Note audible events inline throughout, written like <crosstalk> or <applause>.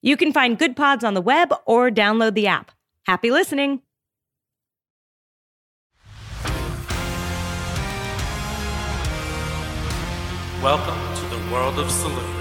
You can find Goodpods on the web or download the app. Happy listening. Welcome to the world of Selena.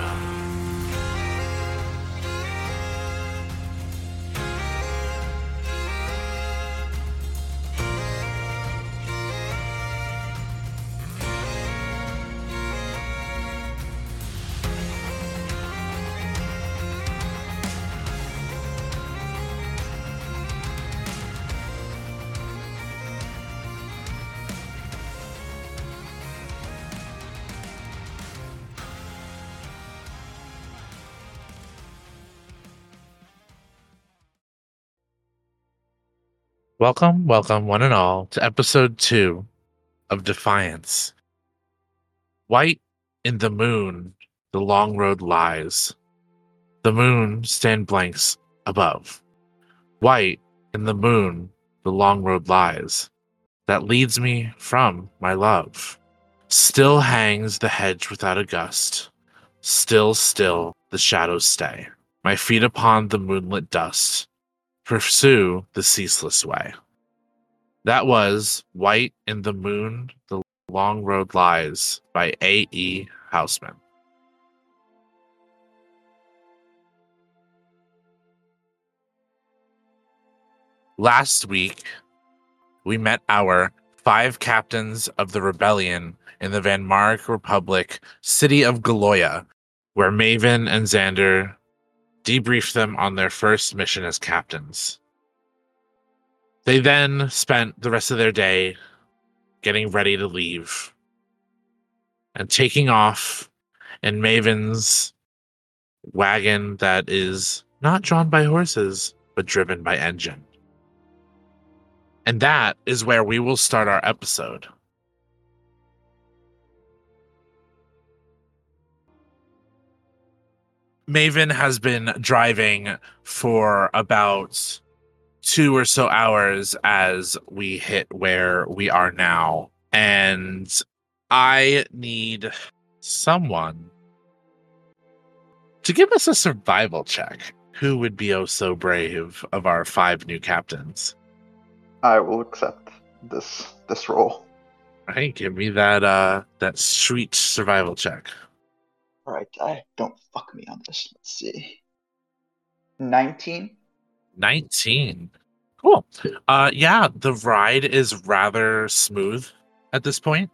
Welcome, welcome, one and all, to episode two of Defiance. White in the moon, the long road lies. The moon stand blanks above. White in the moon, the long road lies. That leads me from my love. Still hangs the hedge without a gust. Still, still, the shadows stay. My feet upon the moonlit dust pursue the ceaseless way. That was White in the Moon, The Long Road Lies by A.E. Housman. Last week, we met our five captains of the rebellion in the Van Mark Republic city of Galoya, where Maven and Xander debriefed them on their first mission as captains. They then spent the rest of their day getting ready to leave and taking off in Maven's wagon that is not drawn by horses, but driven by engine. And that is where we will start our episode. Maven has been driving for about two or so hours as we hit where we are now. And I need someone to give us a survival check. Who would be oh so brave of our five new captains? I will accept this this role. Right, give me that uh that sweet survival check. All right, I don't fuck me on this. Let's see. 19. 19. Cool. Uh yeah, the ride is rather smooth at this point.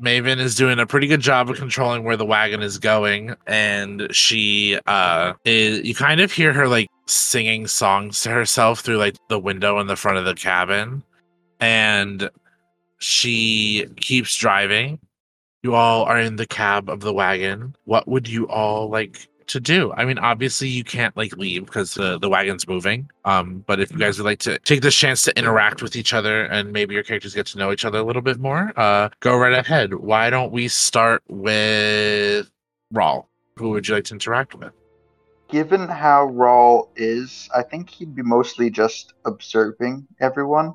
Maven is doing a pretty good job of controlling where the wagon is going and she uh is you kind of hear her like singing songs to herself through like the window in the front of the cabin and she keeps driving. You all are in the cab of the wagon. What would you all like to do. I mean, obviously you can't like leave because the, the wagon's moving. Um, but if you guys would like to take this chance to interact with each other and maybe your characters get to know each other a little bit more, uh, go right ahead. Why don't we start with Rawl? Who would you like to interact with? Given how Rawl is, I think he'd be mostly just observing everyone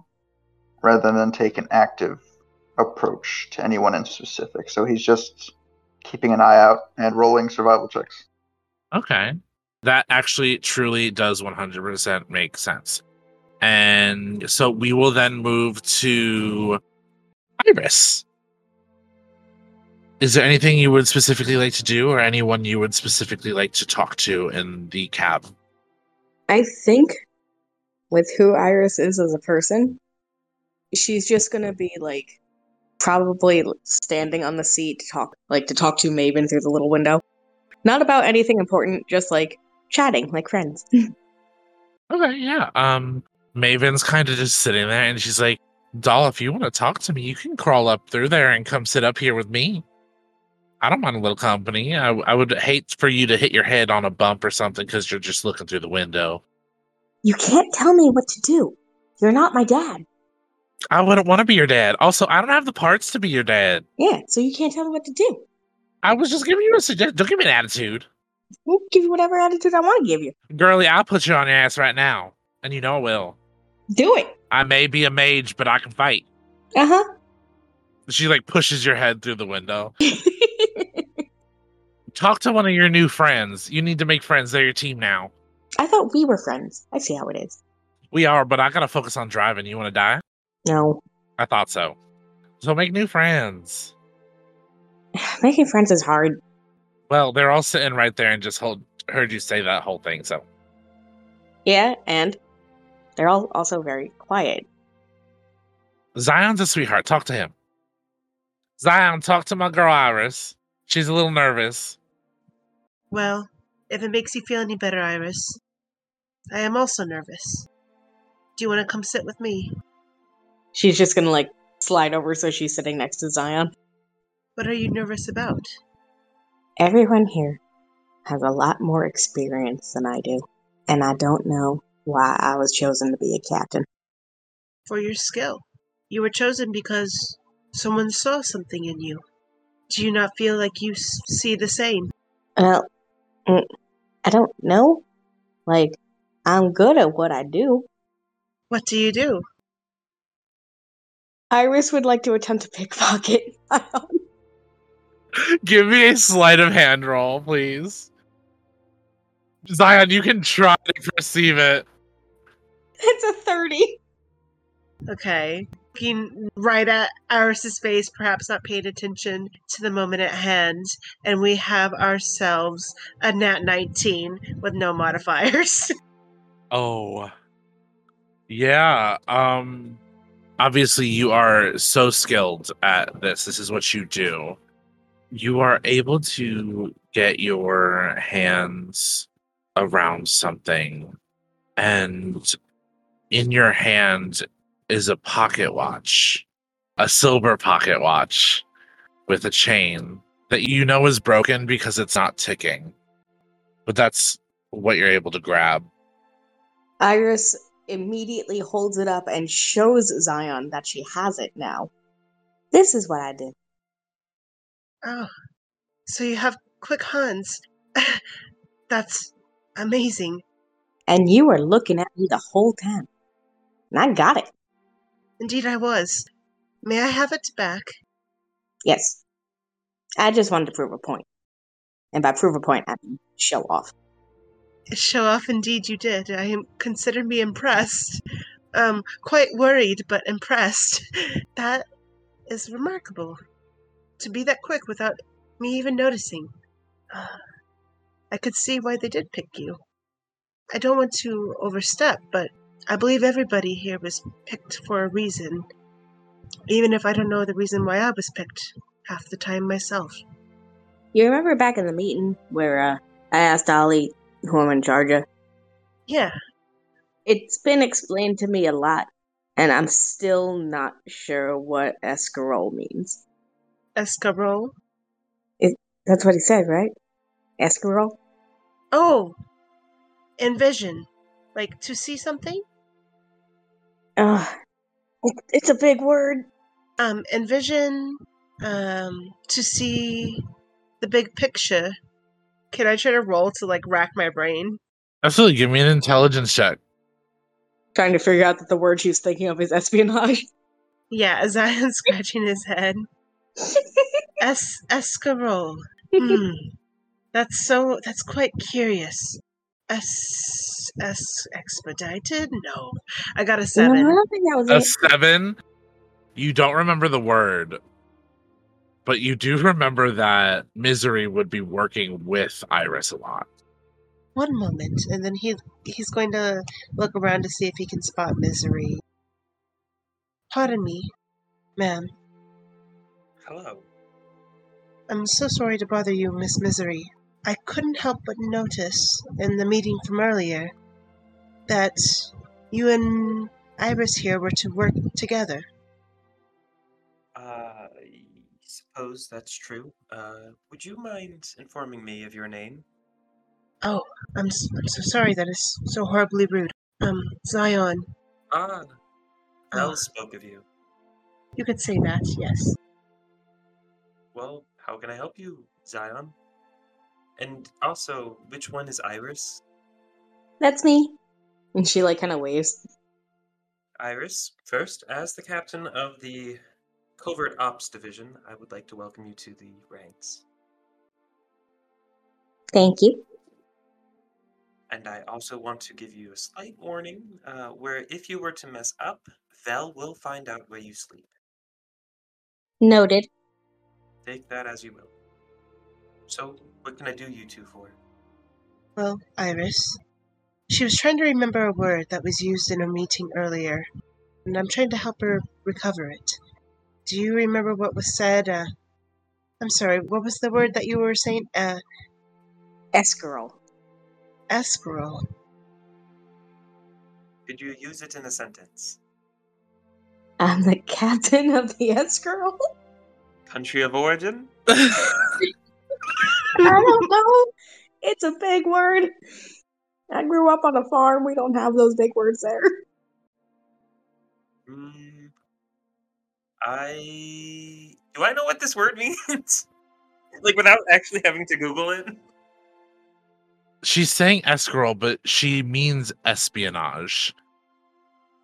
rather than take an active approach to anyone in specific. So he's just keeping an eye out and rolling survival checks. Okay. That actually truly does 100% make sense. And so we will then move to Iris. Is there anything you would specifically like to do or anyone you would specifically like to talk to in the cab? I think with who Iris is as a person, she's just gonna be like probably standing on the seat to talk like to talk to Maven through the little window. Not about anything important, just like chatting like friends. <laughs> Okay, yeah. Um Maven's kind of just sitting there and she's like, Doll, if you want to talk to me, you can crawl up through there and come sit up here with me. I don't mind a little company. I, I would hate for you to hit your head on a bump or something because you're just looking through the window. You can't tell me what to do. You're not my dad. I wouldn't want to be your dad. Also, I don't have the parts to be your dad. Yeah, so you can't tell me what to do. I was just giving you a suggestion. Don't give me an attitude. I'll give you whatever attitude I want to give you. Girlie, I'll put you on your ass right now. And you know I will. Do it. I may be a mage, but I can fight. Uh huh. She like pushes your head through the window. <laughs> Talk to one of your new friends. You need to make friends. They're your team now. I thought we were friends. I see how it is. We are, but I gotta focus on driving. You wanna die? No. I thought so. So make new friends. <sighs> Making friends is hard. Well, they're all sitting right there and just hold, heard you say that whole thing. So Yeah, and they're all also very quiet. Zion's a sweetheart. Talk to him. Zion, talk to my girl Iris. She's a little nervous. Well, if it makes you feel any better, Iris, I am also nervous. Do you want to come sit with me? She's just gonna like slide over so she's sitting next to Zion. What are you nervous about? Everyone here has a lot more experience than I do, and I don't know why I was chosen to be a captain. For your skill. You were chosen because someone saw something in you. Do you not feel like you s- see the same? Well, mm, I don't know. Like, I'm good at what I do. What do you do? Iris would like to attempt to pickpocket. <laughs> Give me a sleight of hand roll, please. Zion, you can try to perceive it. it's a 30. Okay. Looking right at Iris's face, perhaps not paying attention to the moment at hand, and we have ourselves a nat 19 with no modifiers. <laughs> Oh. Yeah. Um obviously you are so skilled at this. This is what you do. You are able to get your hands around something and in your hand is a pocket watch. A silver pocket watch with a chain that you know is broken because it's not ticking. But that's what you're able to grab. Iris immediately holds it up and shows Zion that she has it now. This is what I did. oh, so you have quick hands. <laughs> That's amazing. And you were looking at me the whole time. And I got it. Indeed, I was. May I have it back? Yes. I just wanted to prove a point. And by prove a point, I mean show off. Show off, indeed, you did. I am consider me impressed. Um, quite worried, but impressed. <laughs> That is remarkable. To be that quick without me even noticing. I could see why they did pick you. I don't want to overstep, but I believe everybody here was picked for a reason. Even if I don't know the reason why I was picked half the time myself. You remember back in the meeting where uh, I asked Ollie who I'm in charge of? Yeah, It's been explained to me a lot, and I'm still not sure what escarole means. escarole. That's what he said, right? Escarole? Oh, envision. Like to see something? It- It's a big word. Um, envision, um, to see the big picture. Can I try to roll to like rack my brain? Absolutely. Give me an intelligence check. Trying to figure out that the word she was thinking of is espionage. Yeah, Zion's <laughs> scratching his head. <laughs> Es escarole. Hmm. That's so. That's quite curious. S es expedited? No, I got a No, I seven. don't think that was A it. seven. You don't remember the word, but you do remember that Misery would be working with Iris a lot. One moment, and then he he's going to look around to see if he can spot misery. Pardon me, ma'am. Hello. I'm so sorry to bother you, Miss Misery. I couldn't help but notice in the meeting from earlier that you and Iris here were to work together. Uh, I suppose that's true. Uh, would you mind informing me of your name? Oh, I'm, s- I'm so sorry. That is so horribly rude. Um, Zion. Ah, Bell spoke of you. You could say that, yes. Well, how can I help you, Zion? And also, which one is Iris? That's me. And she like kind of waves. Iris, first, as the captain of the Covert Ops Division, I would like to welcome you to the ranks. Thank you. And I also want to give you a slight warning uh, where if you were to mess up, Vel will find out where you sleep. Noted. Take that as you will. So, what can I do you two for? Well, Iris. She was trying to remember a word that was used in a meeting earlier, and I'm trying to help her recover it. Do you remember what was said? Uh, I'm sorry, what was the word that you were saying? Uh, Escarol. Esperal. Could you use it in a sentence? I'm the captain of the Escarol? Country of origin? <laughs> I don't know. It's a big word. I grew up on a farm. We don't have those big words there. Mm, I. Do I know what this word <laughs> means? like, without actually having to Google it? She's saying escarole, but she means espionage.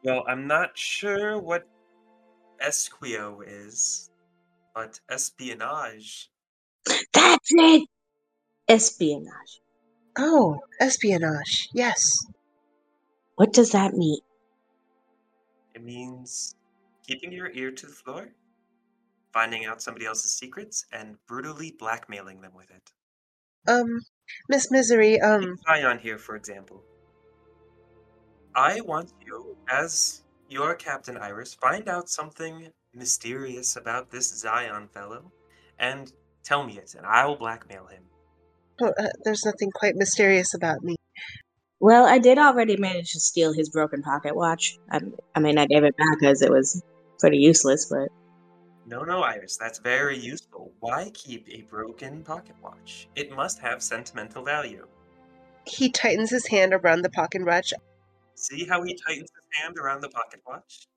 Well, I'm not sure what esquio is, but espionage. That's it. Espionage. Oh, espionage. Yes. What does that mean? It means keeping your ear to the floor, finding out somebody else's secrets, and brutally blackmailing them with it. Um, Miss Misery, um, Take Zion here, for example. I want you, as your Captain Iris, find out something mysterious about this Zion fellow, and tell me it, and I will blackmail him. oh, uh, there's nothing quite mysterious about me. Well, I did already manage to steal his broken pocket watch. I, I mean, I gave it back because it was pretty useless, but No, no, Iris, that's very useful. Why keep a broken pocket watch? It must have sentimental value. He tightens his hand around the pocket watch. See how he tightens his hand around the pocket watch?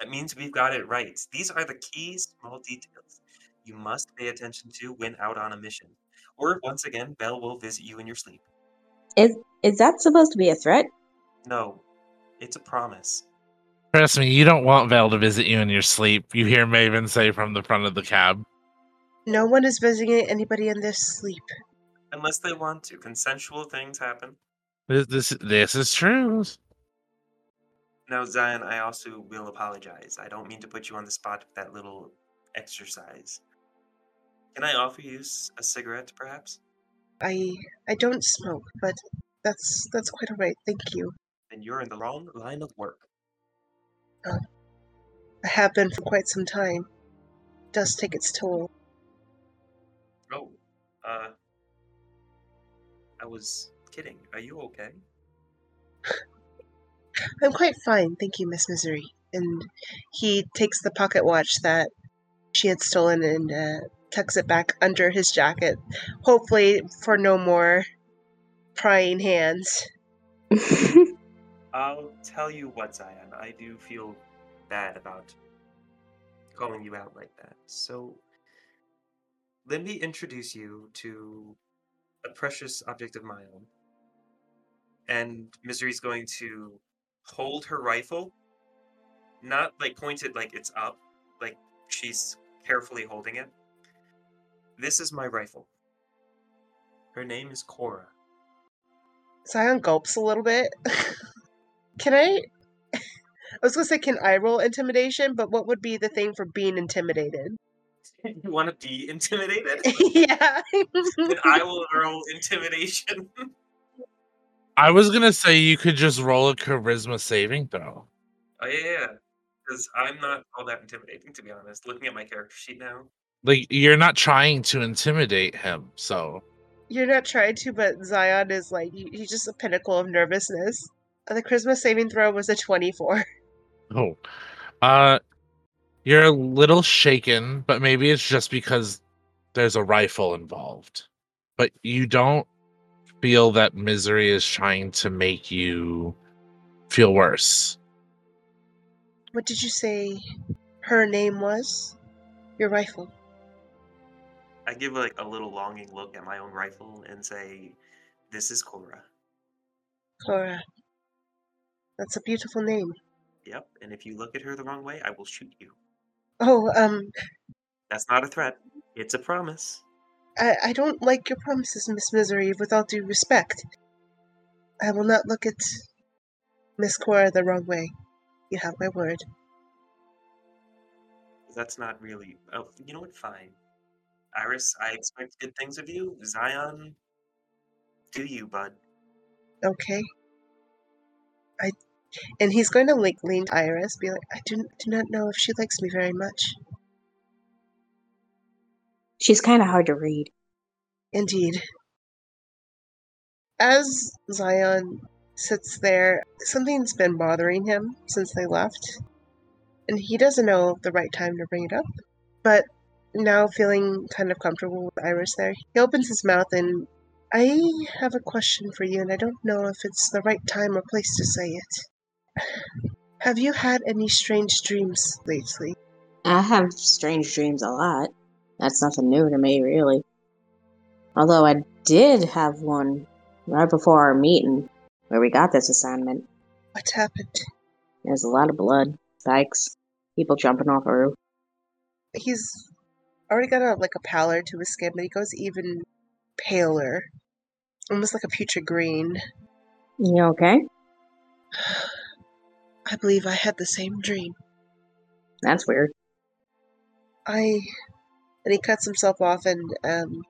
That means we've got it right. These are the key small details you must pay attention to when out on a mission. Or once again, Bell will visit you in your sleep. is is that supposed to be a threat? No, it's a promise. Trust me, you don't want Val to visit you in your sleep. You hear Maven say from the front of the cab. No one is visiting anybody in their sleep. Unless they want to. Consensual things happen. This this, this is true. Now, Zion, I also will apologize. I don't mean to put you on the spot with that little exercise. Can I offer you a cigarette, perhaps? I I don't smoke, but that's that's quite alright. Thank you. And you're in the wrong line of work. I have been for quite some time. It does take its toll. Oh, uh, I was kidding. Are you okay? <laughs> I'm quite fine, thank you, Miss Misery. And he takes the pocket watch that she had stolen and uh, tucks it back under his jacket, hopefully for no more prying hands. <laughs> I'll tell you what, Zion. I do feel bad about calling you out like that. So, let me introduce you to a precious object of my own. And Misery's going to hold her rifle, not like pointed like it's up, like she's carefully holding it. This is my rifle. Her name is Cora. Zion gulps a little bit. <laughs> can I? I was gonna say, can I roll intimidation? But what would be the thing for being intimidated? <laughs> you want to be intimidated? <laughs> yeah. then I will roll intimidation. <laughs> I was gonna say you could just roll a charisma saving throw. Oh yeah, yeah. Because I'm not all that intimidating, to be honest. Looking at my character sheet now, Like you're not trying to intimidate him, so You're not trying to, but Zion is like he- he's just a pinnacle of nervousness. The charisma saving throw was a twenty-four. oh, uh, you're a little shaken, but maybe it's just because there's a rifle involved. But you don't feel that misery is trying to make you feel worse. What did you say her name was? Your rifle. I give like a little longing look at my own rifle and say, "This is Cora." Cora. That's a beautiful name. Yep, and if you look at her the wrong way, I will shoot you. Oh, um, That's not a threat. It's a promise. I, I don't like your promises, Miss Misery, with all due respect. I will not look at Miss Cora the wrong way. You have my word. That's not really. Oh, you know what? Fine. Iris, I expect good things of you. Zion, do you, bud? Okay. I and he's going to like lean to Iris, be like, I do, do not know if she likes me very much. She's kind of hard to read. Indeed. As Zion sits there, something's been bothering him since they left, and he doesn't know the right time to bring it up. But now, feeling kind of comfortable with Iris there, he opens his mouth and I have a question for you, and I don't know if it's the right time or place to say it. Have you had any strange dreams lately? I have strange dreams a lot. That's nothing new to me, really. Although I did have one right before our meeting where we got this assignment. What happened? There's a lot of blood, spikes, people jumping off a roof. He's already got a like a pallor to his skin, but he goes even paler, almost like a putrid green. You okay? <sighs> <sighs> <sighs> I believe I had the same dream. That's weird. I and he cuts himself off and um,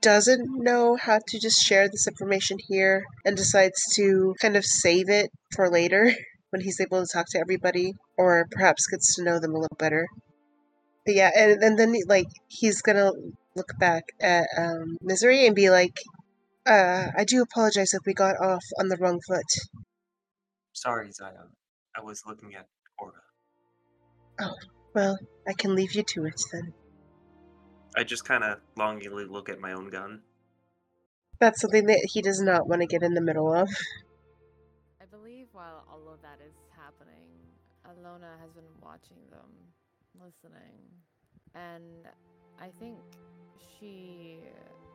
doesn't know how to just share this information here and decides to kind of save it for later <laughs> when he's able to talk to everybody or perhaps gets to know them a little better. But yeah, and, and then like he's gonna look back at um, Misery and be like, uh, I do apologize if we got off on the wrong foot. Sorry, Zion. I was looking at Cora. Oh, well, I can leave you to it then. I just kind of longingly look at my own gun. That's something that he does not want to get in the middle of. I believe while all of that is happening, Alona has been watching them, listening, and I think she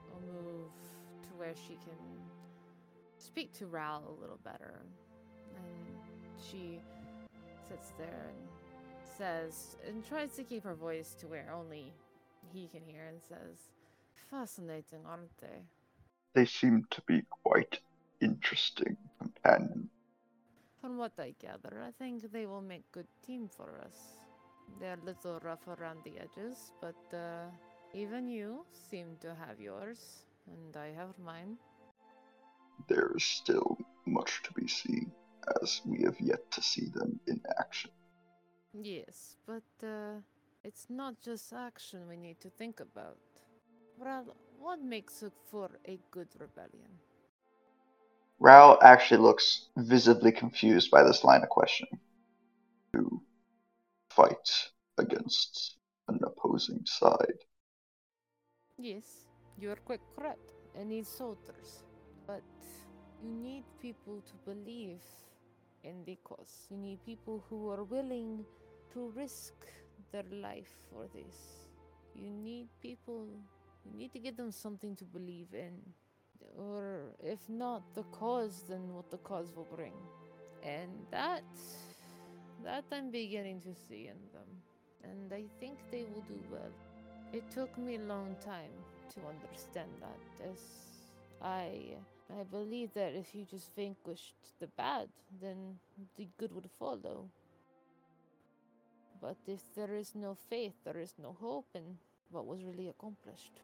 will move to where she can speak to Ral a little better. And she sits there and says, and tries to keep her voice to where only he can hear, and says, Fascinating, aren't they? They seem to be quite interesting companions. From what I gather, I think they will make good team for us. They're a little rough around the edges, but uh, even you seem to have yours, and I have mine. There is still much to be seen, as we have yet to see them in action. Yes, but uh, it's not just action we need to think about. Well, what makes it for a good rebellion? Rao actually looks visibly confused by this line of questioning. To fight against an opposing side. Yes, you are quite correct. I need soldiers, but you need people to believe in the cause. You need people who are willing to risk their life for this. You need people, you need to give them something to believe in. Or if not the cause, then what the cause will bring. And that, that I'm beginning to see in them. And I think they will do well. It took me a long time to understand that, as I I believe that if you just vanquished the bad, then the good would follow. But if there is no faith, there is no hope, in what was really accomplished?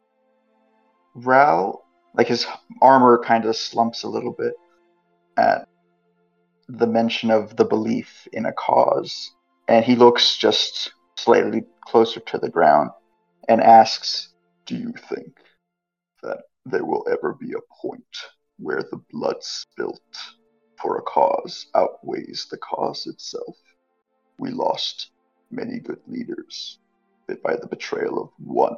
Rao, like his armor kind of slumps a little bit at the mention of the belief in a cause, and he looks just slightly closer to the ground and asks, Do you think that there will ever be a point where the blood spilt for a cause outweighs the cause itself? We lost many good leaders by the betrayal of one,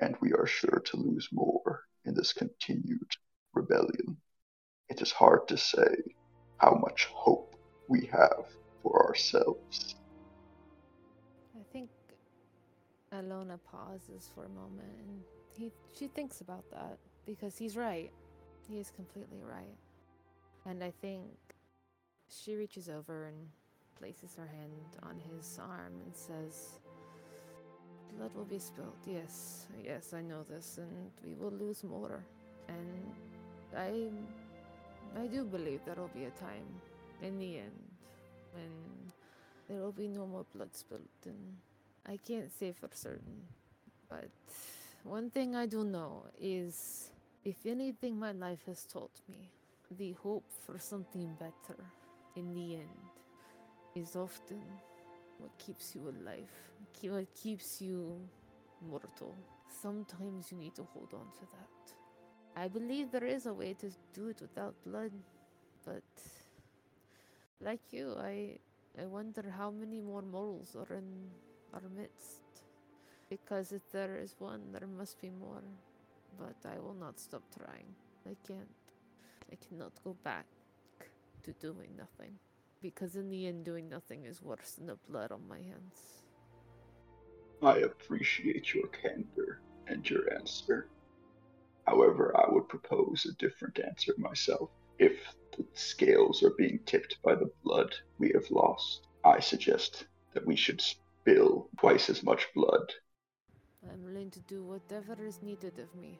and we are sure to lose more in this continued rebellion. It is hard to say how much hope we have for ourselves. I think Alona pauses for a moment and he she thinks about that because he's right. He is completely right. And I think she reaches over and places her hand on his arm and says, Blood will be spilled. Yes, yes, I know this, and we will lose more. And I, I do believe there will be a time, in the end, when there will be no more blood spilled. And I can't say for certain, but one thing I do know is, if anything my life has taught me, the hope for something better in the end is often what keeps you alive, what keeps you mortal. Sometimes you need to hold on to that. I believe there is a way to do it without blood, but like you, I I wonder how many more mortals are in our midst. Because if there is one, there must be more. But I will not stop trying. I can't. I cannot go back to doing nothing. Because in the end, doing nothing is worse than the blood on my hands. I appreciate your candor and your answer. However, I would propose a different answer myself. If the scales are being tipped by the blood we have lost, I suggest that we should spill twice as much blood. I'm willing to do whatever is needed of me.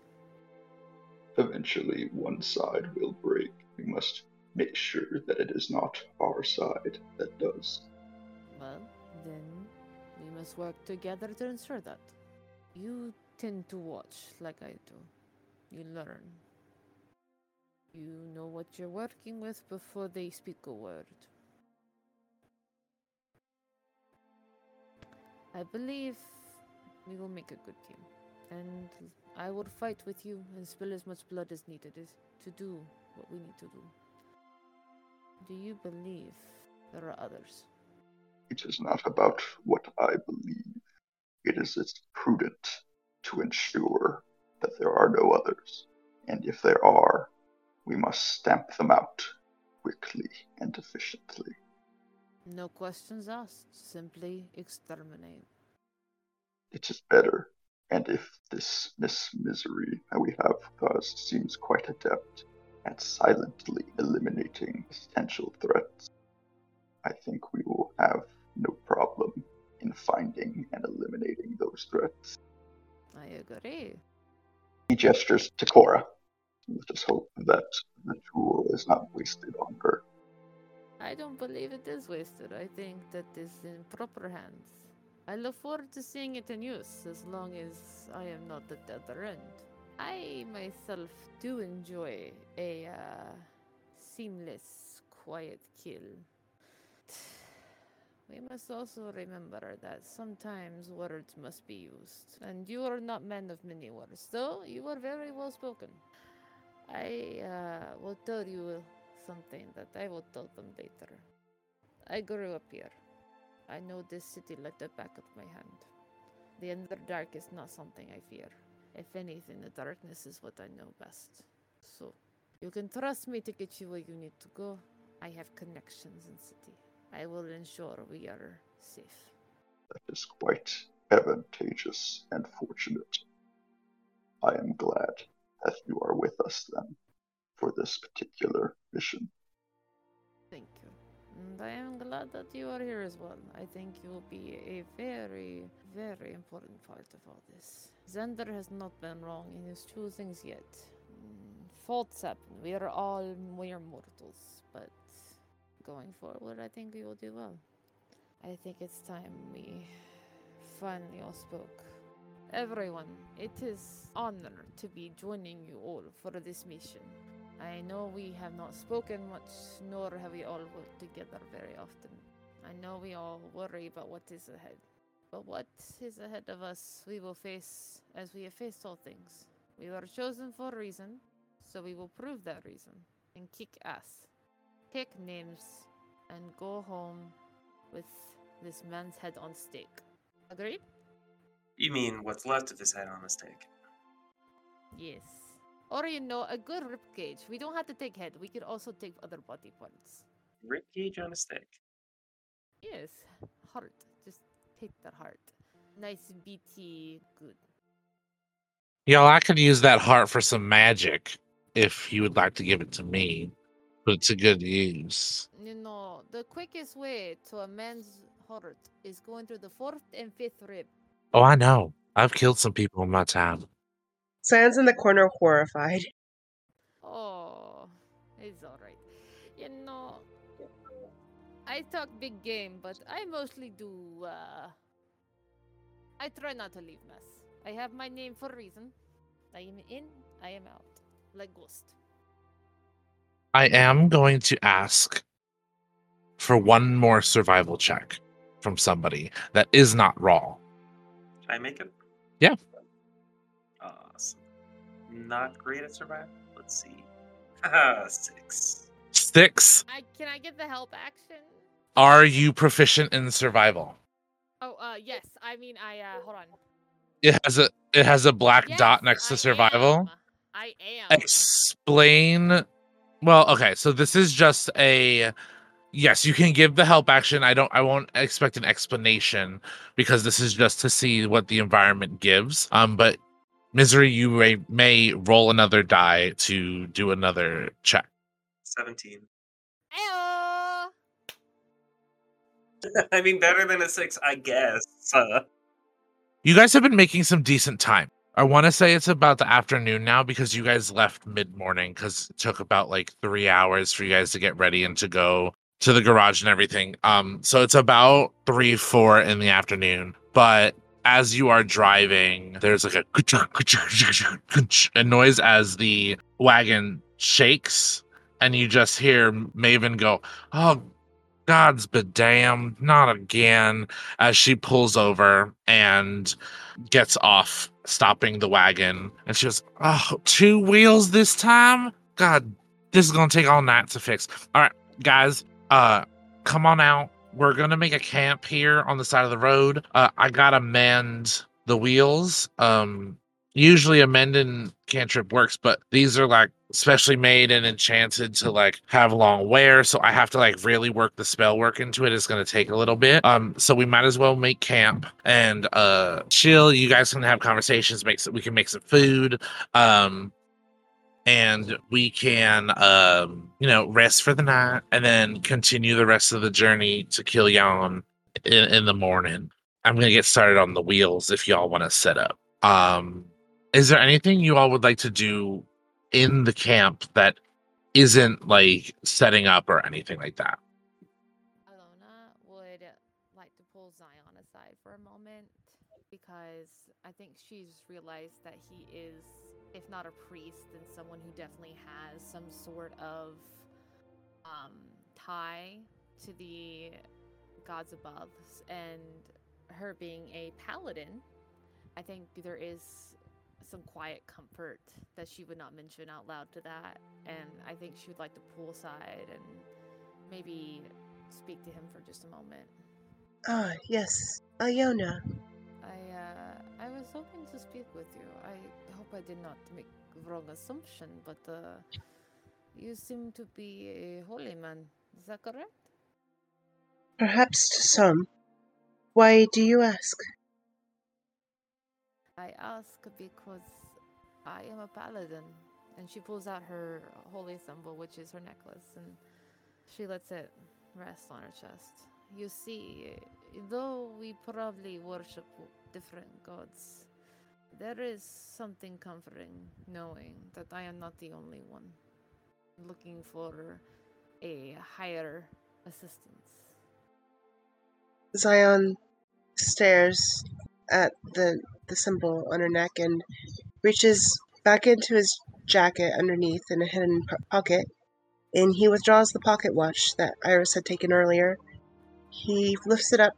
Eventually, one side will break. We must make sure that it is not our side that does. Well, then we must work together to ensure that. You tend to watch like I do. You learn. You know what you're working with before they speak a word. I believe we will make a good team. And I will fight with you and spill as much blood as needed to do what we need to do. Do you believe there are others? It is not about what I believe. It is it's prudent to ensure that there are no others. And if there are, we must stamp them out quickly and efficiently. No questions asked, simply exterminate. It is better. And if this Miss Misery that we have caused seems quite adept at silently eliminating potential threats, I think we will have no problem in finding and eliminating those threats. I agree. He gestures to Cora. Let us hope that the jewel is not wasted on her. I don't believe it is wasted. I think that is in proper hands. I look forward to seeing it in use as long as I am not at the other end. I myself do enjoy a uh, seamless, quiet kill. <sighs> We must also remember that sometimes words must be used, and you are not men of many words, though you are very well spoken. I uh, will tell you something that I will tell them later. I grew up here. I know this city like the back of my hand. The Underdark is not something I fear. If anything, the darkness is what I know best. So, you can trust me to get you where you need to go. I have connections in city. I will ensure we are safe. That is quite advantageous and fortunate. I am glad that you are with us then for this particular mission. And I am glad that you are here as well. I think you will be a very, very important part of all this. Xander has not been wrong in his choosings yet. Mm, Faults happen. We are all mere mortals, but going forward, I think we will do well. I think it's time we finally all spoke. Everyone, it is honor to be joining you all for this mission. I know we have not spoken much, nor have we all worked together very often. I know we all worry about what is ahead. But what is ahead of us, we will face as we have faced all things. We were chosen for a reason, so we will prove that reason and kick ass. Take names and go home with this man's head on stake. Agreed? You mean what's left of his head on a stake? Yes. Or you know, a good rib cage. We don't have to take head. We could also take other body parts. rib cage on a stick. Yes, heart. Just take that heart. Nice BT, good. Y'all, I could use that heart for some magic if you would like to give it to me. But it's a good use. You know, the quickest way to a man's heart is going through the fourth and fifth rib. Oh, I know. I've killed some people in my time. Sans in the corner, horrified. Oh, it's alright. You know, I talk big game, but I mostly do, uh. I try not to leave mess. I have my name for a reason. I am in, I am out. Like Ghost. I am going to ask for one more survival check from somebody that is not raw. Should I make it? Yeah. Awesome. Not great at survival. Let's see. Haha, <laughs> six. Six. I can I get the help action? Are you proficient in survival? Oh, uh, yes. I mean, I uh, hold on. It has a it has a black dot Yes, next to survival. am. I am. Explain. Well, okay, so this is just a yes, you can give the help action. I don't I won't expect an explanation because this is just to see what the environment gives. Um but Misery, you may, may roll another die to do another check. 17. Ayo! <laughs> I mean, better than a six, I guess. Uh, You guys have been making some decent time. I want to say it's about the afternoon now because you guys left mid morning because it took about like three hours for you guys to get ready and to go to the garage and everything. Um, so it's about three, four in the afternoon. But as you are driving, there's like a a noise as the wagon shakes, and you just hear Maven go, "Oh, God's be damned, not again!" As she pulls over and gets off, stopping the wagon, and she goes, "Oh, two wheels this time? God, this is gonna take all night to fix." All right, guys, uh, come on out. We're gonna make a camp here on the side of the road. Uh, I gotta mend the wheels. Um, usually a mending cantrip works, but these are like specially made and enchanted to like have long wear. So I have to like really work the spell work into it. It's gonna take a little bit. Um, so we might as well make camp and uh chill. You guys can have conversations, make some, we can make some food. Um and we can um you know rest for the night and then continue the rest of the journey to Kilyan in, in the morning. I'm gonna get started on the wheels if y'all want to set up. Um is there anything you all would like to do in the camp that isn't like setting up or anything like that? Alona would like to pull Zion aside for a moment because I think she's realized that he is, if not a priest, someone who definitely has some sort of um, tie to the gods above. And her being a paladin, I think there is some quiet comfort that she would not mention out loud to that. And I think she would like to pull aside and maybe speak to him for just a moment. Ah, yes. Iona. I uh, I was hoping to speak with you. I hope I did not make wrong assumption, but uh, you seem to be a holy man. Is that correct? Perhaps to some. Why do you ask? I ask because I am a paladin. And she pulls out her holy symbol, which is her necklace, and she lets it rest on her chest. You see, though we probably worship different gods, there is something comforting knowing that I am not the only one looking for a higher assistance. Zion stares at the the symbol on her neck and reaches back into his jacket underneath in a hidden po- pocket, and he withdraws the pocket watch that Iris had taken earlier. He lifts it up,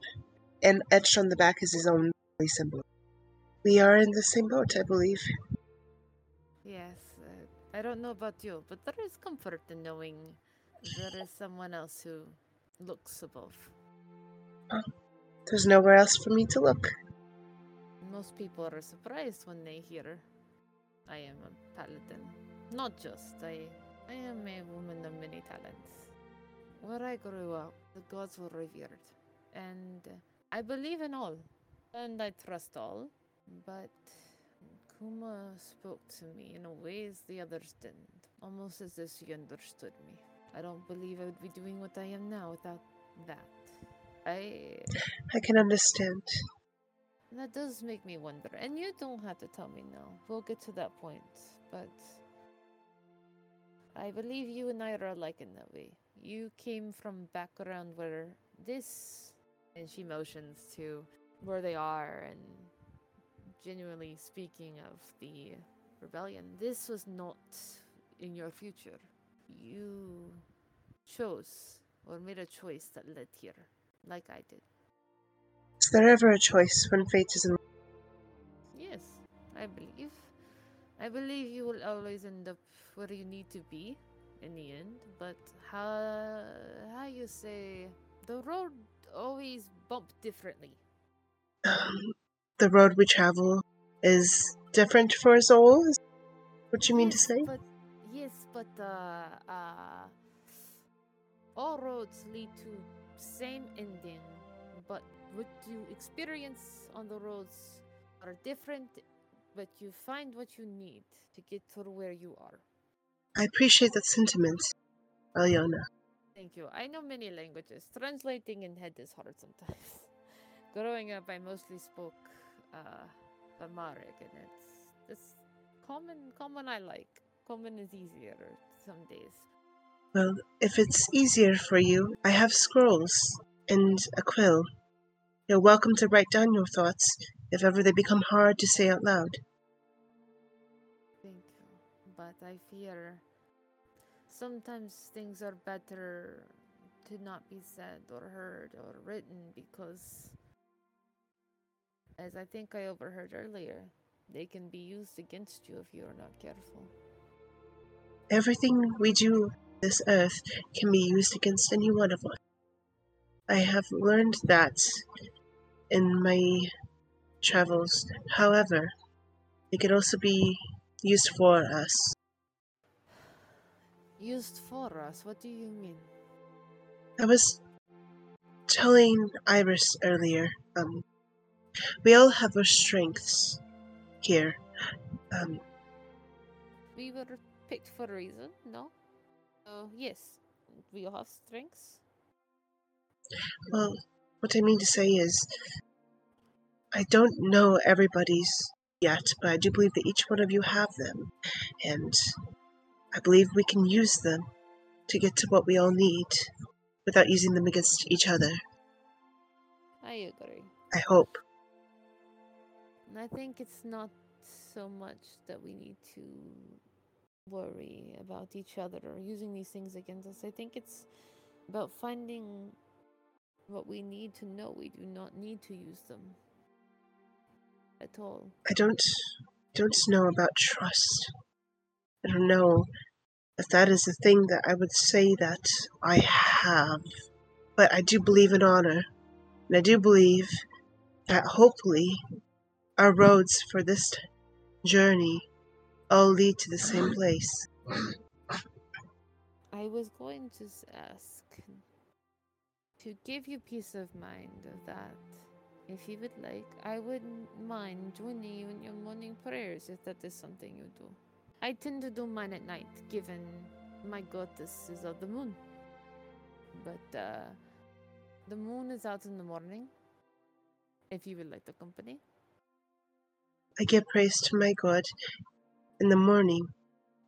and etched on the back is his own symbol. We are in the same boat, I believe. Yes, uh, I don't know about you, but there is comfort in knowing there is someone else who looks above. There's nowhere else for me to look. Most people are surprised when they hear I am a paladin. Not just, I, I am a woman of many talents. where I grew up, the gods were revered, and I believe in all, and I trust all. But Kuma spoke to me in a ways the others didn't, almost as if she understood me. I don't believe I would be doing what I am now without that. I <laughs> I can understand. that does make me wonder, and you don't have to tell me now. We'll get to that point, but I believe you and I are alike in that way. You came from background where this, and she motions to where they are, and genuinely speaking of the rebellion, this was not in your future. You chose or made a choice that led here, like I did. Is there ever a choice when fate is in? Yes, I believe. I believe you will always end up where you need to be in the end, but how how you say the road always bump differently. <sighs> Um, <laughs> the road we travel is different for us all. Is what you mean to say? But yes, but uh, uh, all roads lead to same ending, but what you experience on the roads are different. But you find what you need to get to where you are. I appreciate that sentiment, Alyona. Thank you. I know many languages. Translating in head is hard sometimes. <laughs> Growing up, I mostly spoke uh, Amharic, and it's it's common. Common I like. Common is easier some days. Well, if it's easier for you, I have scrolls and a quill. You're welcome to write down your thoughts if ever they become hard to say out loud. Thank you. But I fear sometimes things are better to not be said or heard or written because, as I think I overheard earlier, they can be used against you if you are not careful. Everything we do on this earth can be used against any one of us. I have learned that in my travels. However, it can also be used for us. Used for us? What do you mean? I was telling Iris earlier, um, we all have our strengths here. Um, We were picked for a reason, no? So, yes, we all have strengths. well, what I mean to say is, I don't know everybody's yet, but I do believe that each one of you have them, and I believe we can use them to get to what we all need without using them against each other. I agree. I hope. I think it's not so much that we need to worry about each other or using these things against us. I think it's about finding what we need to know. We do not need to use them at all. I don't don't know about trust. I don't know if that is a thing that I would say that I have. But I do believe in honor. And I do believe that hopefully our roads for this journey all lead to the same place. I was going to ask to give you peace of mind of that. If you would like, I wouldn't mind joining you in your morning prayers if that is something you do. I tend to do mine at night, given my goddess is of the moon. But uh, the moon is out in the morning. If you would like the company, I give praise to my God in the morning.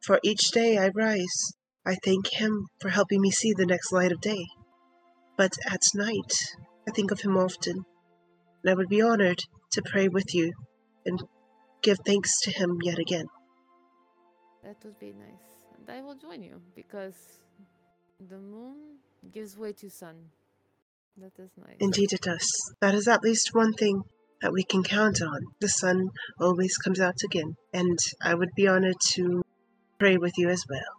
For each day I rise, I thank Him for helping me see the next light of day. But at night, I think of Him often, and I would be honored to pray with you and give thanks to Him yet again. that would be nice. And I will join you because the moon gives way to sun. That is nice. Indeed, it does. That is at least one thing that we can count on. The sun always comes out again, and I would be honored to pray with you as well.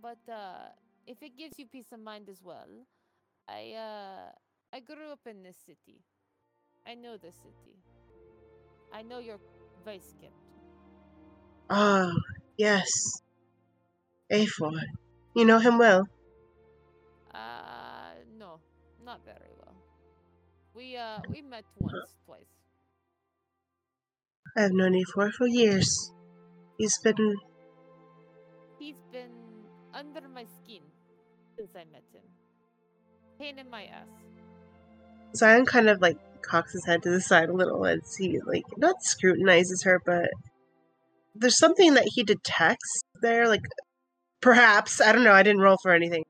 But uh, if it gives you peace of mind as well, I uh, I grew up in this city. I know the city. I know your vice captain. Ah, yes. Afor. You know him well. Uh, no, not very well. We uh we met once, twice. I've known Efor for years. He's been He's been under my skin since I met him. Pain in my ass. Zion kind of like cocks his head to the side a little as he like not scrutinizes her, but there's something that he detects there, like perhaps I don't know. I didn't roll for anything,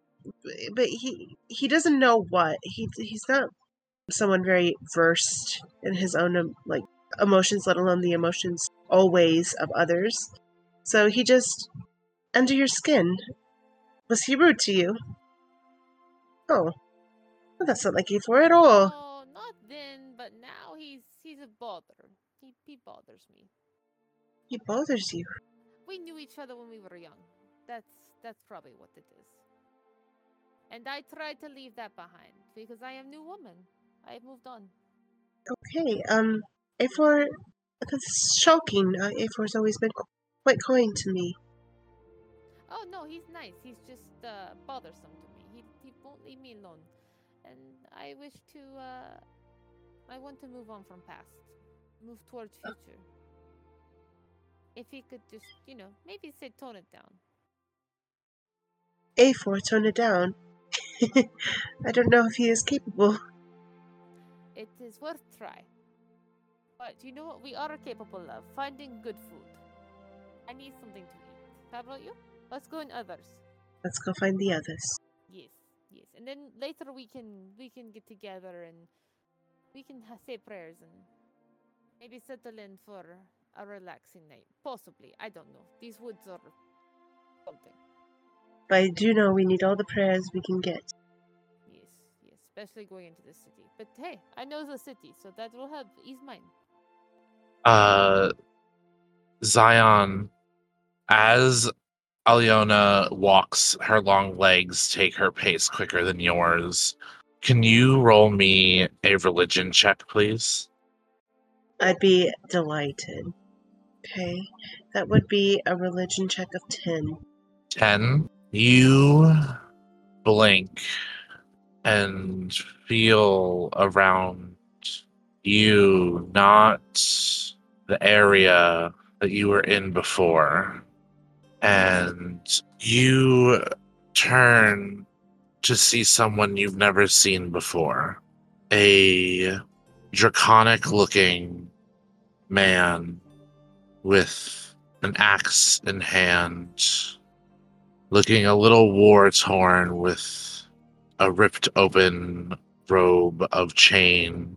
but he he doesn't know what he he's not someone very versed in his own like emotions, let alone the emotions always of others. So he just under your skin. Was he rude to you? Oh, well, that's not like Efor at all. No, not then, but now he's he's a bother. He he bothers me. He bothers you. We knew each other when we were young. That's that's probably what it is. And I tried to leave that behind because I am a new woman. I've moved on. Okay, um, Efor, it's shocking. Uh, Efor's always been qu- quite kind to me. Oh no, he's nice. He's just uh, bothersome to me. He he won't leave me alone, and I wish to. Uh, I want to move on from past, move towards future. If he could just, you know, maybe say tone it down. Efor, tone it down. <laughs> I don't know if he is capable. It is worth try. But you know what we are capable of? Finding good food. I need something to eat. How about you? Let's go in others. Let's go find the others. Yes, yes. And then later we can we can get together and we can ha- say prayers and maybe settle in for a relaxing night. Possibly. I don't know. These woods are something. But I do know we need all the prayers we can get. Yes, yes. Especially going into the city. But hey, I know the city, so that will help ease mine. Uh, Zion, as Aliona walks, her long legs take her pace quicker than yours. Can you roll me a religion check, please? I'd be delighted. Okay, that would be a religion check of 10. 10. You blink and feel around you, not the area that you were in before. And you turn to see someone you've never seen before a draconic looking man with an axe in hand looking a little war torn with a ripped open robe of chain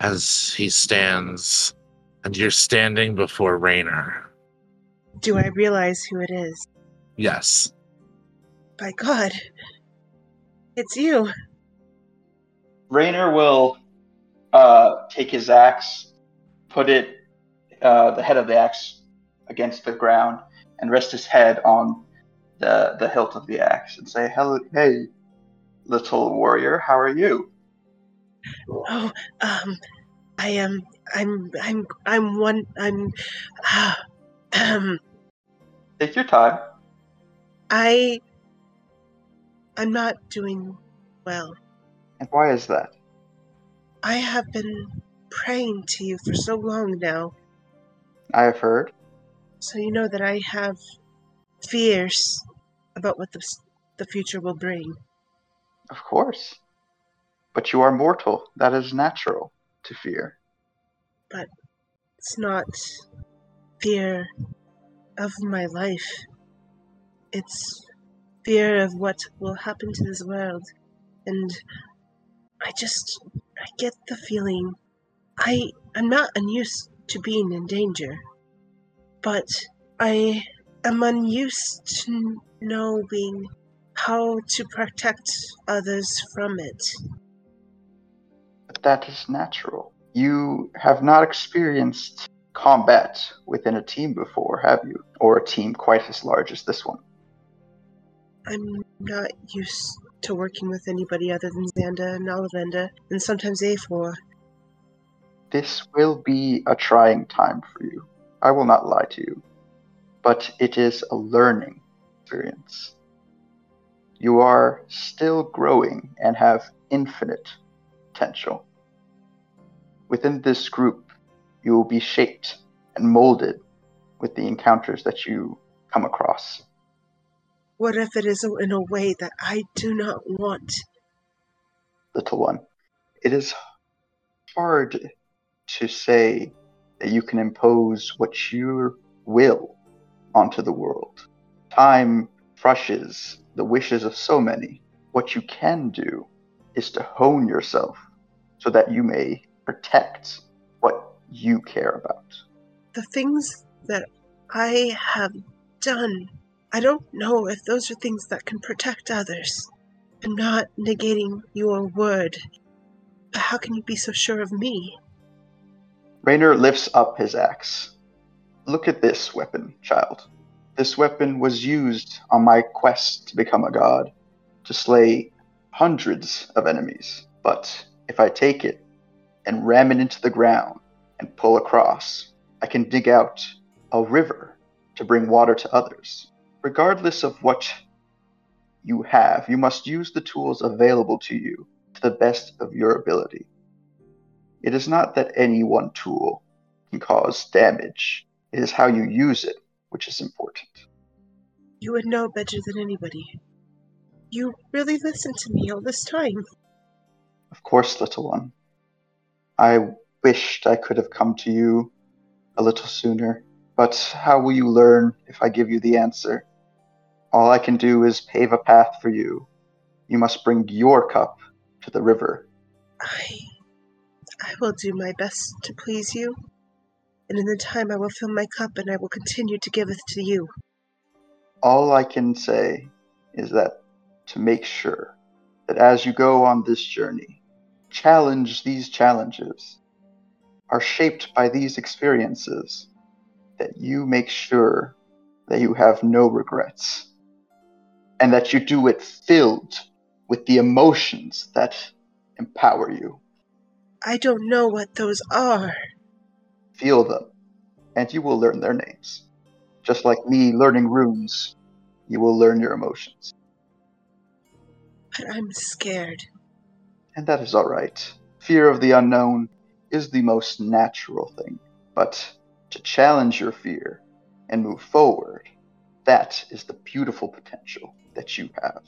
as he stands and you're standing before Raynor. Do I realize who it is? Yes. By God, it's you. Raynor will uh, take his axe, put it, uh, the head of the axe, against the ground, and rest his head on the the hilt of the axe, and say, "Hello, hey, little warrior, how are you?" Oh, um, I am. I'm. I'm. I'm one. I'm. um. Take your time. I. I'm not doing well. And why is that? I have been praying to you for so long now, I have heard. so you know that I have fears about what the the future will bring. Of course. But you are mortal. That is natural to fear. But it's not fear of my life. It's fear of what will happen to this world. And I just I get the feeling I am not unused to being in danger. But I am unused to knowing how to protect others from it. That is natural. You have not experienced combat within a team before, have you? Or a team quite as large as this one. I'm not used to working with anybody other than Xanda and Olivenda, and sometimes A4. This will be a trying time for you. I will not lie to you. But it is a learning experience. You are still growing and have infinite potential. Within this group, you will be shaped and molded with the encounters that you come across. What if it is in a way that I do not want? Little one, it is hard to say that you can impose what you will onto the world. Time crushes the wishes of so many. What you can do is to hone yourself so that you may protect what you care about. The things that I have done, I don't know if those are things that can protect others. I'm not negating your word. But how can you be so sure of me? Raynor lifts up his axe. Look at this weapon, child. This weapon was used on my quest to become a god, to slay hundreds of enemies. But if I take it and ram it into the ground and pull across, I can dig out a river to bring water to others. Regardless of what you have, you must use the tools available to you to the best of your ability. It is not that any one tool can cause damage, it is how you use it which is important. You would know better than anybody. You really listened to me all this time. Of course, little one. I wished I could have come to you a little sooner, but how will you learn if I give you the answer? All I can do is pave a path for you. You must bring your cup to the river. I. I will do my best to please you and in the time I will fill my cup and I will continue to give it to you. All I can say is that to make sure that as you go on this journey, challenge these challenges, are shaped by these experiences, that you make sure that you have no regrets, and that you do it filled with the emotions that empower you. I don't know what those are. Feel them, and you will learn their names. Just like me learning runes, you will learn your emotions. But I'm scared. And that is alright. Fear of the unknown is the most natural thing. But to challenge your fear and move forward, that is the beautiful potential that you have.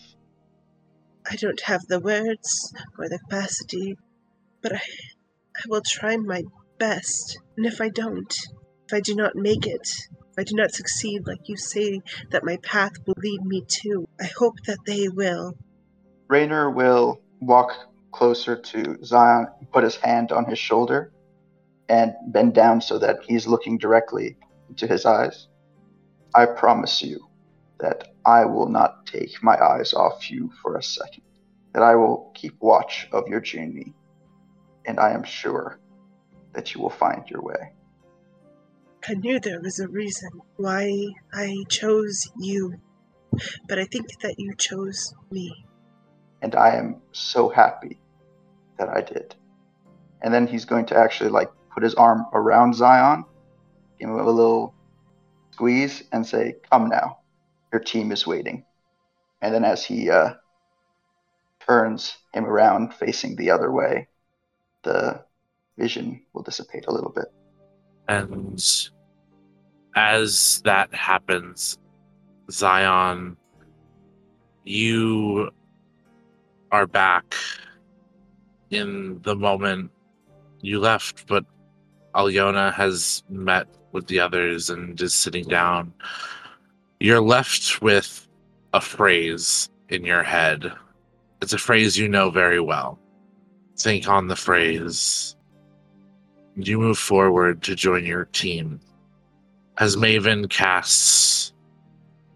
I don't have the words or the capacity, but I, I will try my best. And if I don't, if I do not make it, if I do not succeed like you say that my path will lead me to, I hope that they will. Raynor will walk closer to Zion, put his hand on his shoulder, and bend down so that he's looking directly into his eyes. I promise you that I will not take my eyes off you for a second, that I will keep watch of your journey, and I am sure that you will find your way. I knew there was a reason why I chose you, but I think that you chose me. And I am so happy that I did. And then he's going to actually like put his arm around Zion, give him a little squeeze, and say, Come now, your team is waiting. And then as he uh, turns him around facing the other way, the vision will dissipate a little bit. And as that happens, Zion, you are back in the moment you left, but Alyona has met with the others and is sitting down. You're left with a phrase in your head. It's a phrase you know very well. Think on the phrase you move forward to join your team. As Maven casts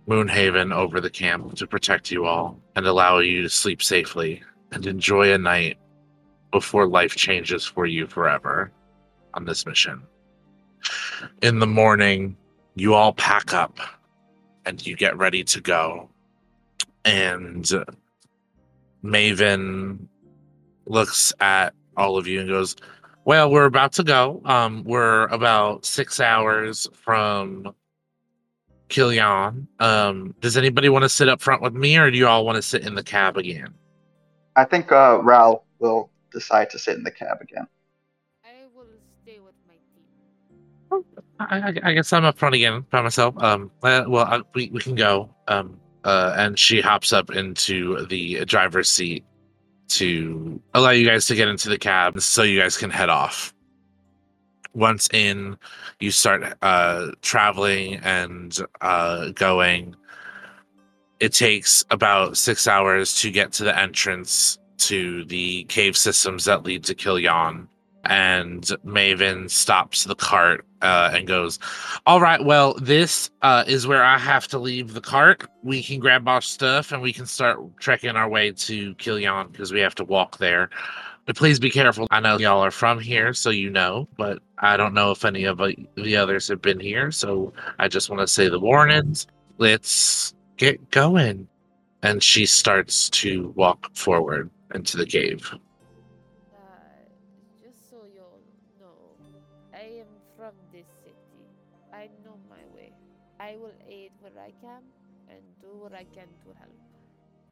Moonhaven over the camp to protect you all and allow you to sleep safely and enjoy a night before life changes for you forever on this mission. In the morning, you all pack up and you get ready to go. And Maven looks at all of you and goes, well, we're about to go. Um, we're about six hours from Kilyan. Um, does anybody want to sit up front with me, or do you all want to sit in the cab again? I think uh, Ral will decide to sit in the cab again. I will stay with my team. I, I, I guess I'm up front again by myself. Um, uh, well, I, we we can go. Um, uh, and she hops up into the driver's seat to allow you guys to get into the cab, so you guys can head off. Once in, you start uh traveling and uh going. It takes about six hours to get to the entrance to the cave systems that lead to Kilyan and Maven stops the cart uh, and goes, "All right, well, this uh, is where I have to leave the cart. We can grab our stuff and we can start trekking our way to Kilyan because we have to walk there. But please be careful. I know y'all are from here, so you know, but I don't know if any of uh, the others have been here. So I just want to say the warnings. Let's get going." And she starts to walk forward into the cave. Uh, just so you'll know, I am from this city. I know my way. I will aid where I can and do what I can to help.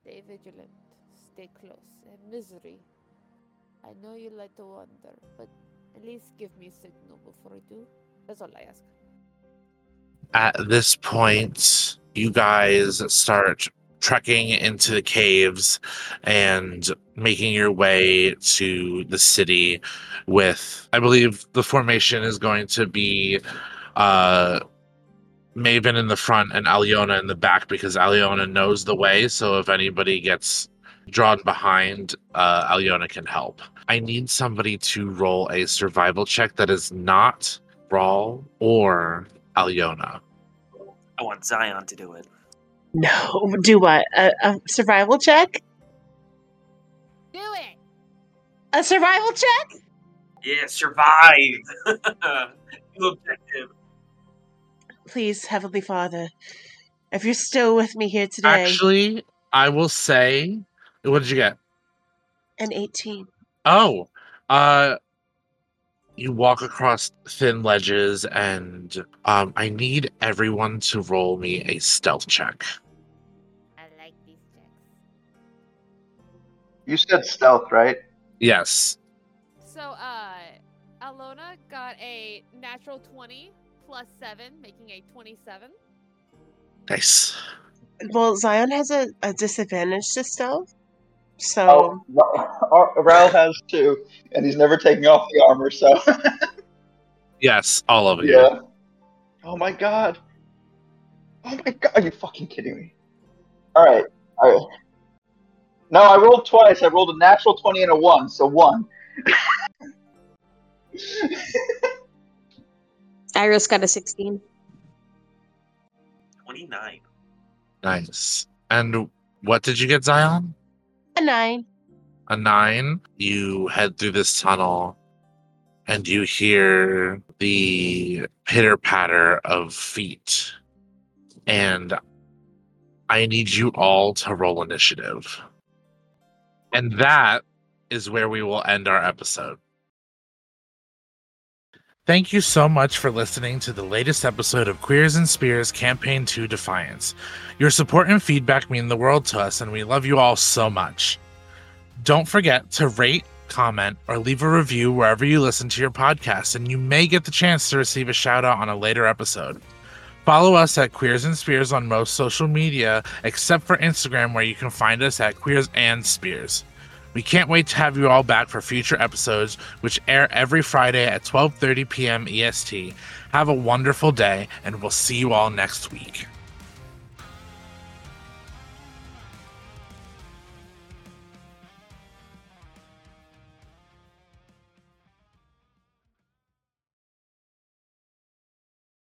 Stay vigilant, stay close, and misery. I know you like to wander, but at least give me a signal before I do. That's all I ask. At this point, you guys start trekking into the caves and making your way to the city with I believe the formation is going to be uh Maven in the front and Aliona in the back because Aliona knows the way. So if anybody gets drawn behind, uh, Aliona can help. I need somebody to roll a survival check that is not Brawl or Aliona. I want Zion to do it. No, do what? A, a survival check? Do it! A survival check? Yeah, survive. <laughs> New objective. Please, Heavenly Father, if you're still with me here today, Actually, I will say, what did you get? an 18. Oh, uh, you walk across thin ledges, and um, I need everyone to roll me a stealth check. I like these checks. You said stealth, right? Yes. So, uh, Alona got a natural 20 plus 7, making a 27. Nice. Well, Zion has a, a disadvantage to stealth. So, Oh, Ral <laughs> has two, and he's never taking off the armor, so. <laughs> Yes, all of you. yeah. Oh my god. Oh my god, are you fucking kidding me? Alright, alright. No, I rolled twice. I rolled a natural 20 and a 1, so 1. <laughs> Iris got a 16. 29. Nice. And what did you get, Zion? A 9. A nine. You head through this tunnel, and you hear the pitter patter of feet. And I need you all to roll initiative. And that is where we will end our episode. Thank you so much for listening to the latest episode of Queers and Spears Campaign 2 Defiance. Your support and feedback mean the world to us, and we love you all so much. Don't forget to rate, comment, or leave a review wherever you listen to your podcast, and you may get the chance to receive a shout out on a later episode. Follow us at Queers and Spears on most social media, except for Instagram, where you can find us at Queers and Spears. We can't wait to have you all back for future episodes, which air every Friday at 12:30 p.m. EST. Have a wonderful day, and we'll see you all next week.